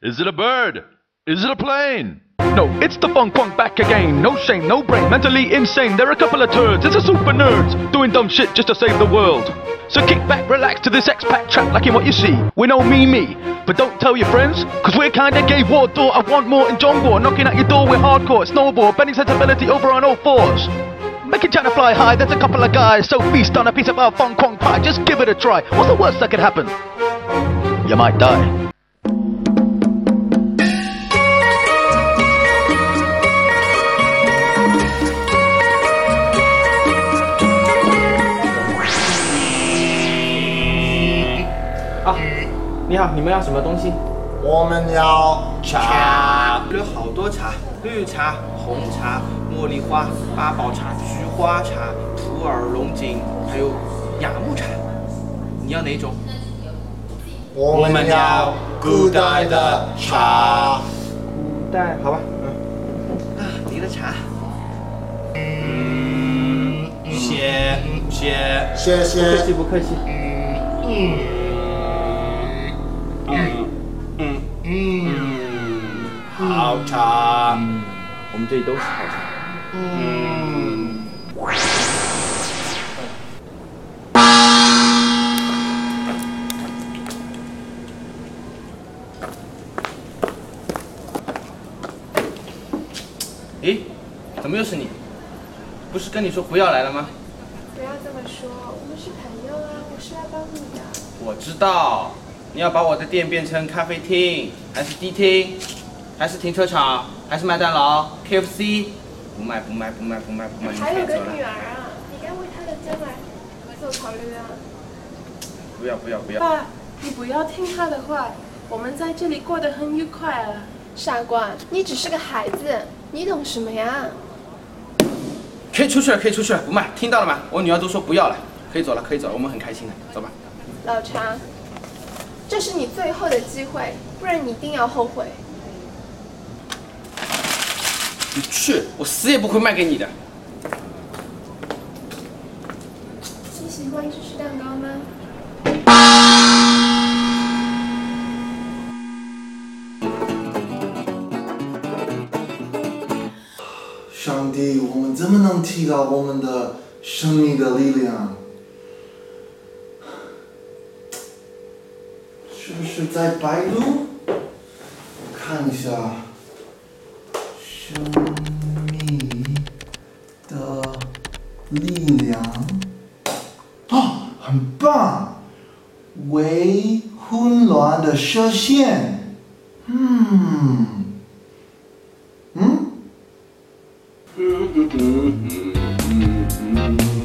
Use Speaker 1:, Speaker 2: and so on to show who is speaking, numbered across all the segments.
Speaker 1: Is it a bird? Is it a plane?
Speaker 2: No, it's the funk punk back again. No shame, no brain, mentally insane. They're a couple of turds. It's a super nerds doing dumb shit just to save the world. So kick back, relax to this expat chat like in what you see. We know me, me. But don't tell your friends, cause we're kinda gay war. I want more and John War knocking at your door with hardcore snowboard, bending sensibility over on all fours. Making China fly high, there's a couple of guys. So feast on a piece of our fun kwong pie, just give it a try. What's the worst that could happen? You might die.
Speaker 3: 你好，你们要什么东西？
Speaker 4: 我们要茶。
Speaker 3: 有好多茶，绿茶、红茶、茉莉花、八宝茶、菊花茶、普洱龙井，还有雅木茶。你要哪种？
Speaker 4: 我们要古代的茶。
Speaker 3: 古代，好吧，嗯。啊，你的茶。嗯，谢谢。
Speaker 4: 谢
Speaker 3: 不客气，
Speaker 4: 谢。
Speaker 3: 不客气。嗯。嗯好茶。我们这里都是好茶。嗯。诶，怎么又是你？不是跟你说不要来了吗？
Speaker 5: 不要这么说，我们是朋友啊，我是来帮你的。
Speaker 3: 我知道，你要把我的店变成咖啡厅，还是迪厅，还是停车场，还是麦当劳、KFC？不卖，不卖，不卖，不卖，不卖，你
Speaker 5: 还有个。女儿啊，你该为她的将来做考虑啊。
Speaker 3: 不要，不要，不要！
Speaker 5: 爸，你不要听他的话，我们在这里过得很愉快啊。傻瓜，你只是个孩子，你懂什么呀？
Speaker 3: 可以出去了，可以出去了，不卖，听到了吗？我女儿都说不要了，可以走了，可以走了，我们很开心的，走吧。
Speaker 5: 老常，这是你最后的机会，不然你一定要后悔。
Speaker 3: 你去，我死也不会卖给你的。
Speaker 5: 你喜欢芝士蛋糕吗？
Speaker 4: 上帝，我们怎么能提高我们的生命的力量？是不是在百度？看一下，生力量，哦，很棒，为混乱的射线，嗯，嗯，
Speaker 6: 嗯嗯嗯嗯。嗯。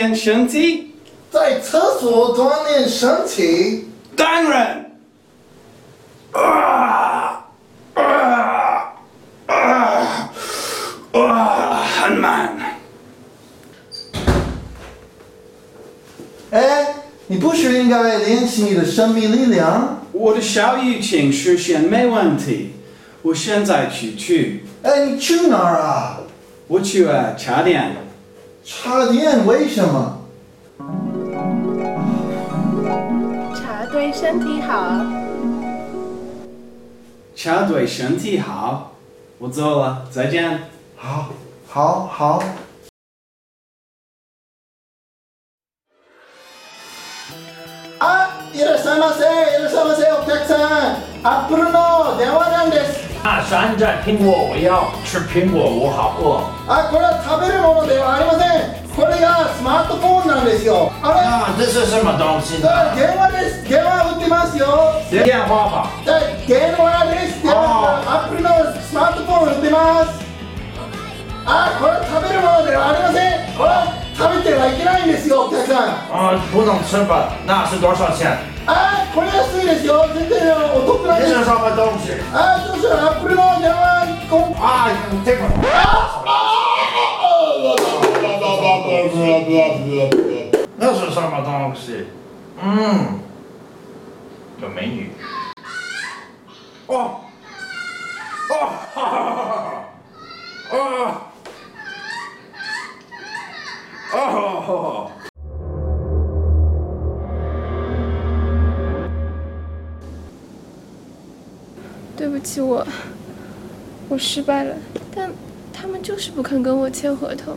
Speaker 6: 炼身体。
Speaker 4: 在厕所锻炼身体。
Speaker 6: 当然。啊啊啊啊！很慢。
Speaker 4: 哎，你不是应该练习你的生命力量？
Speaker 6: 我的小语情实现没问题。我现在去去，
Speaker 4: 哎，你去哪儿啊？
Speaker 6: 我去了茶店。
Speaker 4: 插电？为什么？
Speaker 5: 茶对身体好。
Speaker 6: 茶对身体好。我走了，再见。
Speaker 4: 好，好，好。あ、いらっしゃいませ。いらっしゃいませ、お客さん。アップルの電話なんです。
Speaker 7: 啊，山寨苹果我要吃苹果，我好饿。
Speaker 4: あ、これは食べるものではありません。これがスマートフォンなんですよ。あれ？
Speaker 7: 啊，这是什么东西呢？
Speaker 4: だ電話です。電話売ってますよ。
Speaker 7: 电话吧。
Speaker 4: だ電話です。電話アップルのスマートフォン売ってます。あ、これは食べるものではありません。これは食べてはいけないんですよ、お客さん。
Speaker 7: 啊，不能吃吧？那是多少钱？
Speaker 4: あ、 啊，これ安いですよ。全然お得なんです。
Speaker 7: 这是什么东西？
Speaker 4: 啊，就是アップルの两万公。
Speaker 7: 啊，这个。那是什么东西？嗯，有美女。哦，哦，哈哈哈哈！哦，哦。
Speaker 5: 对不起，我我失败了，但他们就是不肯跟我签合同。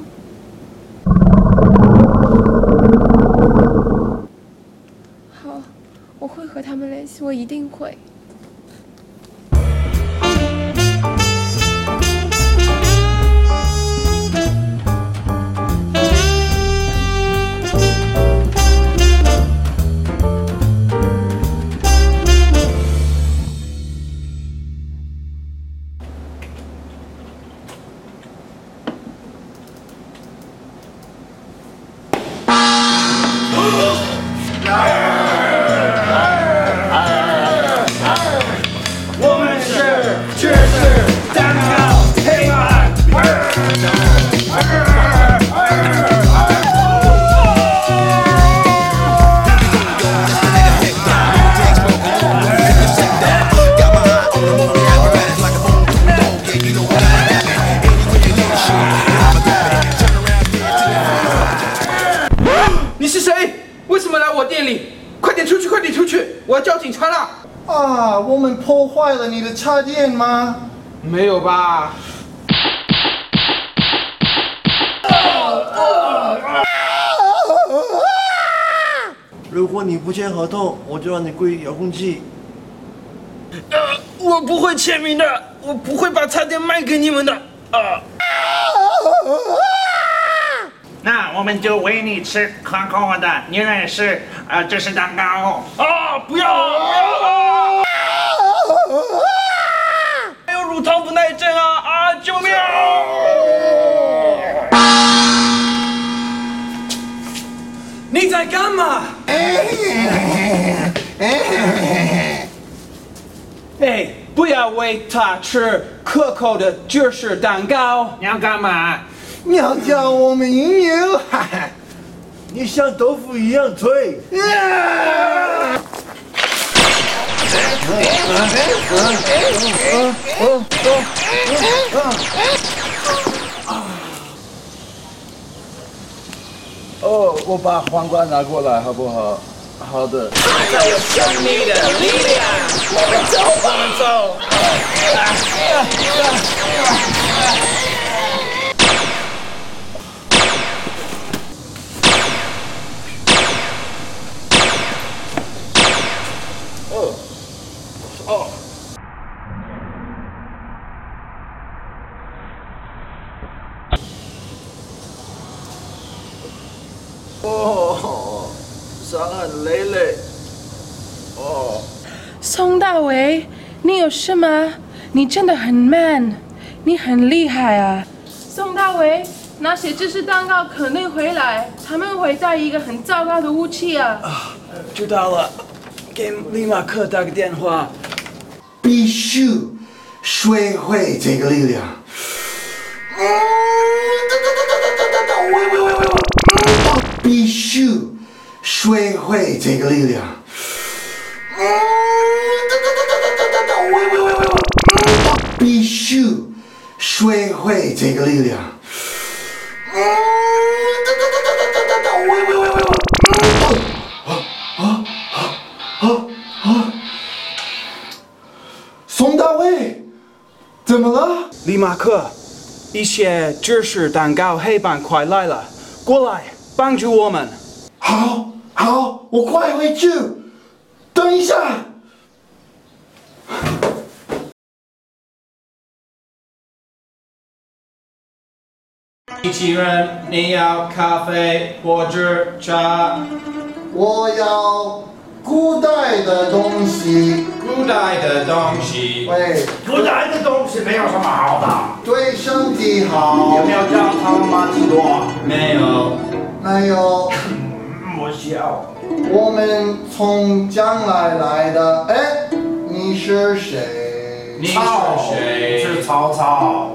Speaker 5: 好，我会和他们联系，我一定会。
Speaker 3: 点出去，快点出去！我要叫警察了。
Speaker 4: 啊，我们破坏了你的插电吗？
Speaker 3: 没有吧？
Speaker 8: 如果你不签合同，我就让你跪遥控器。
Speaker 3: 我不会签名的，我不会把插电卖给你们的。啊！
Speaker 7: 那我们就喂你吃可口的牛奶是呃芝士蛋糕。
Speaker 3: 啊！不要！不要！还有乳糖不耐症啊！啊！救命！你在干嘛？哎，不要喂他吃可口的芝士蛋糕。
Speaker 7: 你要干嘛？
Speaker 4: 你要叫我们引诱？
Speaker 8: 你像豆腐一样脆。哦，我把黄瓜拿过来，好不好？好的。
Speaker 3: 再有胜利的力量，我们走，我们走。
Speaker 8: 哦，伤痕累累。哦，
Speaker 9: 宋大为，你有事吗？你真的很 man，你很厉害啊！
Speaker 5: 宋大为，那些芝士蛋糕肯定回来，他们会带一个很糟糕的武器啊！
Speaker 6: 知道了，给利马克打个电话。
Speaker 4: 必须学会这个力量。必须学会这个力量。嗯，必须学会这个力量。嗯，等等等等等等等，喂喂喂喂喂，啊啊啊啊啊！宋大卫，怎么了？
Speaker 6: 李马克，一些芝士蛋糕黑板快来了，过来帮助我们。
Speaker 4: 好，好，我快回去。等一下。
Speaker 3: 机器人，你要咖啡或者茶？
Speaker 4: 我要古代的东西。
Speaker 3: 古代的东西。
Speaker 4: 喂，
Speaker 7: 古代的东西没有什么好的。
Speaker 4: 对身体好。
Speaker 7: 有没有教堂吗？基多？
Speaker 3: 没有。
Speaker 4: 没有。
Speaker 7: 嗯，我笑。
Speaker 4: 我们从将来来的。哎，你是谁？
Speaker 3: 你是谁？
Speaker 7: 是曹操。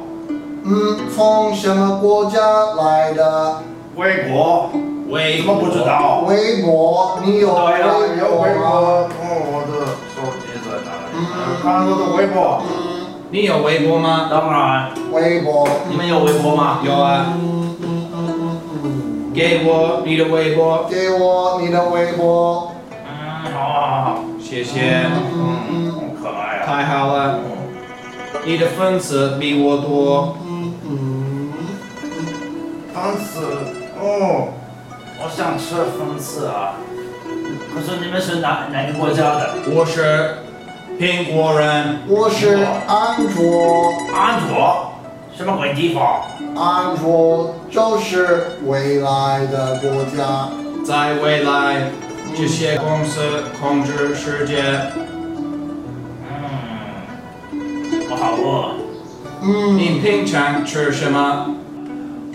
Speaker 4: 嗯，从什么国家来的？
Speaker 7: 微博。
Speaker 3: 微
Speaker 7: 怎么不知道？
Speaker 4: 微博，你有微
Speaker 7: 有微博。
Speaker 4: 博吗？
Speaker 7: 哦，我的手机在哪里？看我的微博。
Speaker 3: 你有微博吗？
Speaker 7: 当然。
Speaker 4: 微博。
Speaker 3: 你们有微博吗？有啊。给我你的微博。
Speaker 4: 给我你的微博。
Speaker 7: 嗯，好好好，
Speaker 3: 谢谢。
Speaker 7: 嗯，好可爱啊。
Speaker 3: 太好了。你的粉丝比我多。
Speaker 7: 粉丝，哦，我想吃粉刺啊。可是你们是哪哪个国家的？
Speaker 3: 我是苹果人。
Speaker 4: 我是安卓。
Speaker 7: 安卓？什么鬼地方？
Speaker 4: 安卓就是未来的国家。
Speaker 3: 在未来，这些公司控制世界。
Speaker 7: 嗯我好饿。
Speaker 4: 嗯。
Speaker 3: 你平常吃什么？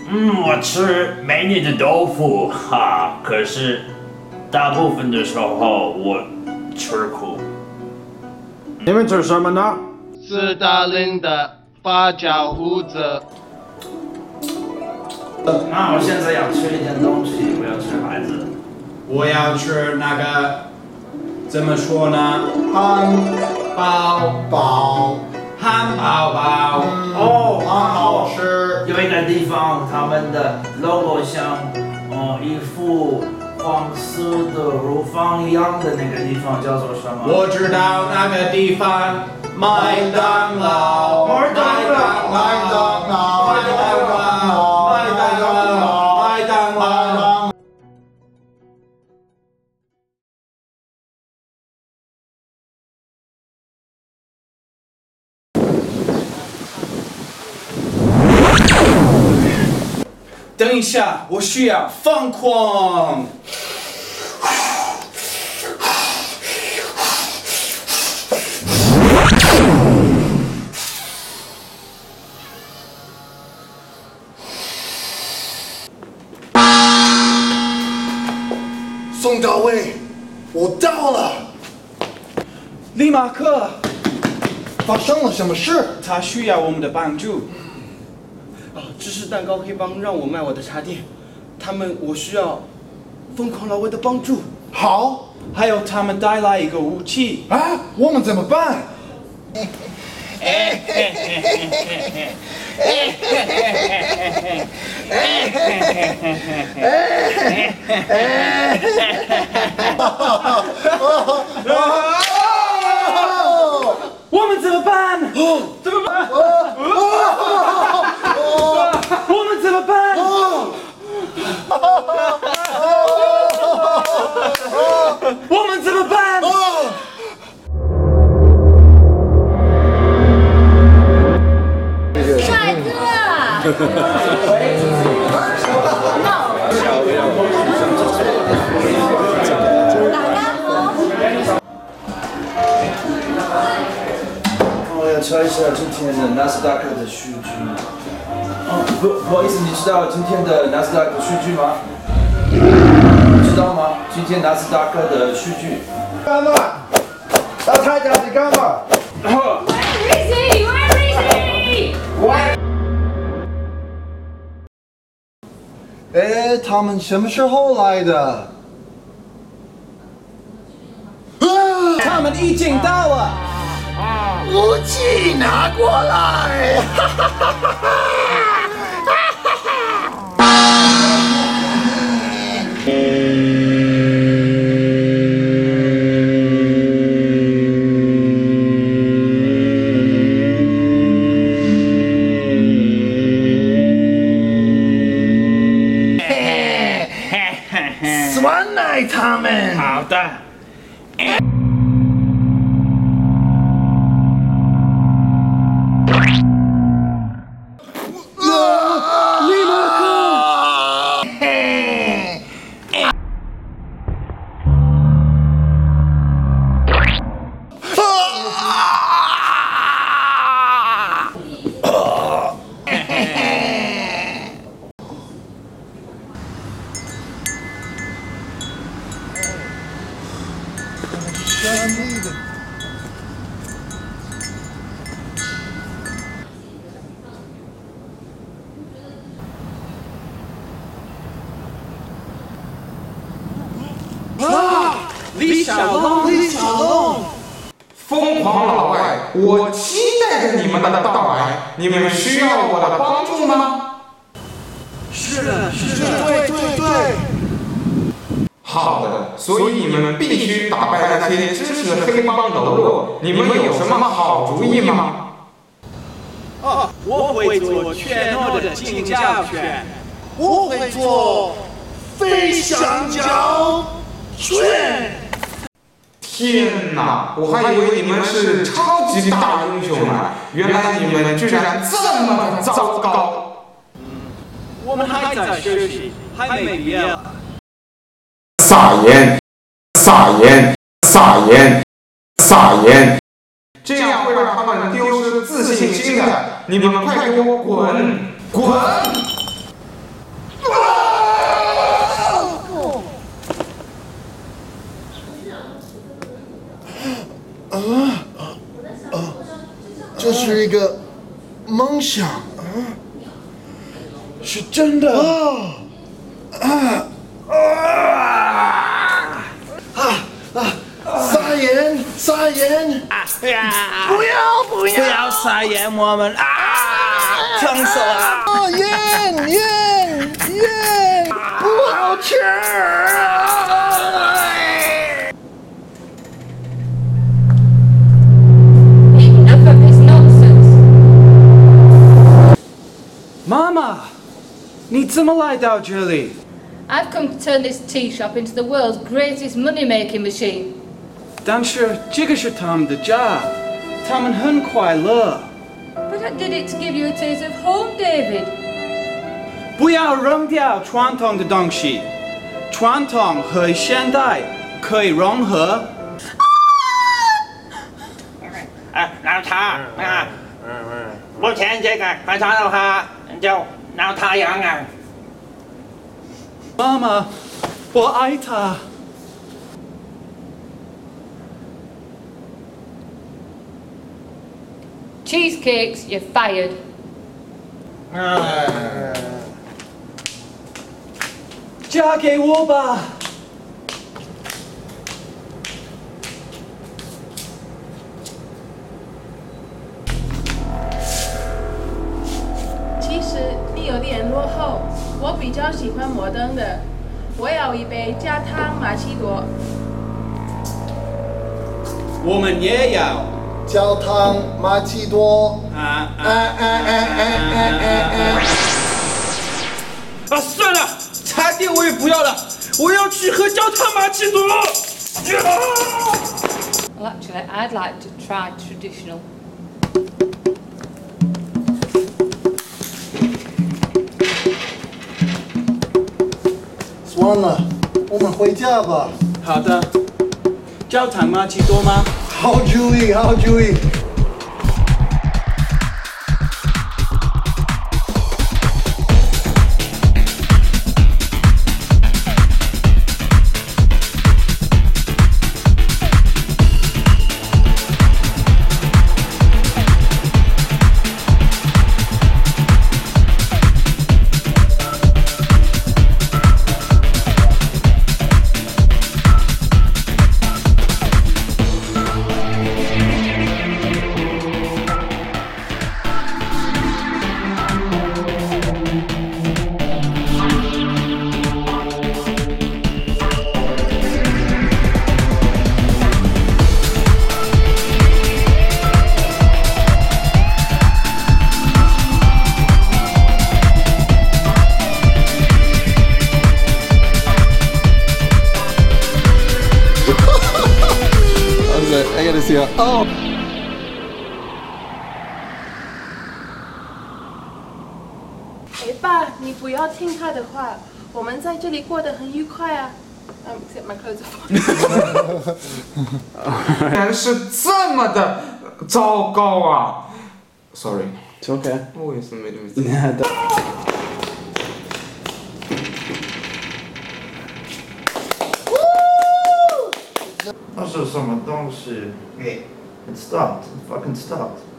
Speaker 7: 嗯，我吃美女的豆腐，哈。可是大部分的时候我吃苦。你们吃什么呢？
Speaker 10: 斯大林的八角胡子。
Speaker 7: 那我现在要吃一点东西，我要吃孩子。
Speaker 3: 我要吃那个，怎么说呢？
Speaker 4: 汉
Speaker 3: 堡
Speaker 4: 包。
Speaker 3: 汉堡包。
Speaker 7: 哦，
Speaker 4: 很好吃。
Speaker 7: 有一个地方，他们的 logo 像，呃，一副黄色的乳房一样的那个地方叫做什么？
Speaker 3: 我知道那个地方，麦当劳。
Speaker 7: 麦当劳，
Speaker 4: 麦当劳，麦当劳，
Speaker 6: 一下，我需要放狂。
Speaker 4: 宋大卫，我到了。
Speaker 6: 李马克，
Speaker 4: 发生了什么事？
Speaker 6: 他需要我们的帮助。
Speaker 10: 啊，芝士蛋糕黑帮让我卖我的茶店，他们我需要疯狂老魏的帮助。
Speaker 4: 好，
Speaker 6: 还有他们带来一个武器。
Speaker 4: 啊，我们怎么办？
Speaker 6: 我们怎么办？怎么办？
Speaker 11: 不，不好意思，你知道今天的纳斯达克数据吗？你知道吗？今天纳斯达克的数据。
Speaker 8: 干嘛？老太太，你干嘛
Speaker 12: Rizzy？
Speaker 4: 哎，他们什么时候来的？
Speaker 6: 他们已经到了。
Speaker 4: 武器拿过来！
Speaker 8: 酸奶他们。
Speaker 7: 好的。
Speaker 4: 立马克！神秘的。
Speaker 6: 啊！李小
Speaker 13: 疯狂老外，我期待着你们的到来，你们需要我的帮助吗？
Speaker 4: 是的，是的，对对对。
Speaker 13: 好的，所以你们必须打败那些支持黑帮喽啰。你们有什么好主意吗？
Speaker 6: 哦，我会做全诺的金胶圈，
Speaker 4: 我会做飞香蕉圈。
Speaker 13: 天哪！我还以为你们是超级大英雄呢，原来你们居然这么的糟糕。
Speaker 6: 我们还在学习，还没毕业。
Speaker 13: 撒盐，撒盐，撒盐，撒盐，这样会让他们丢失自信心的。你们快给我滚，滚！
Speaker 4: 啊啊啊！这是一个梦想啊，
Speaker 6: 是真的
Speaker 4: 啊啊！啊啊啊！撒盐，撒盐！
Speaker 6: 啊呀！
Speaker 4: 不要，不要，
Speaker 6: 不要撒盐，我们啊，疼死了！
Speaker 4: 啊，盐，盐，盐，不好吃。
Speaker 6: 妈妈，你怎么来到这里
Speaker 12: ？I've come to turn this tea shop into the world's greatest money-making machine.
Speaker 6: 但是这个是他们的家，他们很快乐。
Speaker 12: But I did it to give you a taste of home, David.
Speaker 6: 不要扔掉传统的东西，传统和现代可以融合。
Speaker 14: 啊，老茶啊，目前這個快餐樓下就鬧太陽啊！
Speaker 6: 妈妈，我爱他。
Speaker 12: Cheesecakes, you're fired.
Speaker 6: 嫁给我吧。
Speaker 5: 较喜欢摩登的。我要一杯加汤玛奇朵。
Speaker 6: 我们也要
Speaker 4: 焦糖玛奇朵。
Speaker 6: 啊
Speaker 4: 啊啊啊啊啊啊！
Speaker 2: 啊，算了，茶点我也不要了，我要去喝焦糖玛奇朵。
Speaker 12: Well, actually, I'd like to try traditional.
Speaker 4: 算了，我们回家吧。
Speaker 6: 好的，教堂吗奇多吗？
Speaker 4: 好主意，好主意。
Speaker 5: 哎，爸，你不要听他的话，我们在这里过得很愉快啊。嗯，先把口罩。
Speaker 13: 原来是这么的糟糕啊
Speaker 6: ！Sorry，It's OK。
Speaker 13: 哦，也是没那么。
Speaker 4: Yeah，done.
Speaker 15: 那是什么东西？It stopped. It fucking stopped.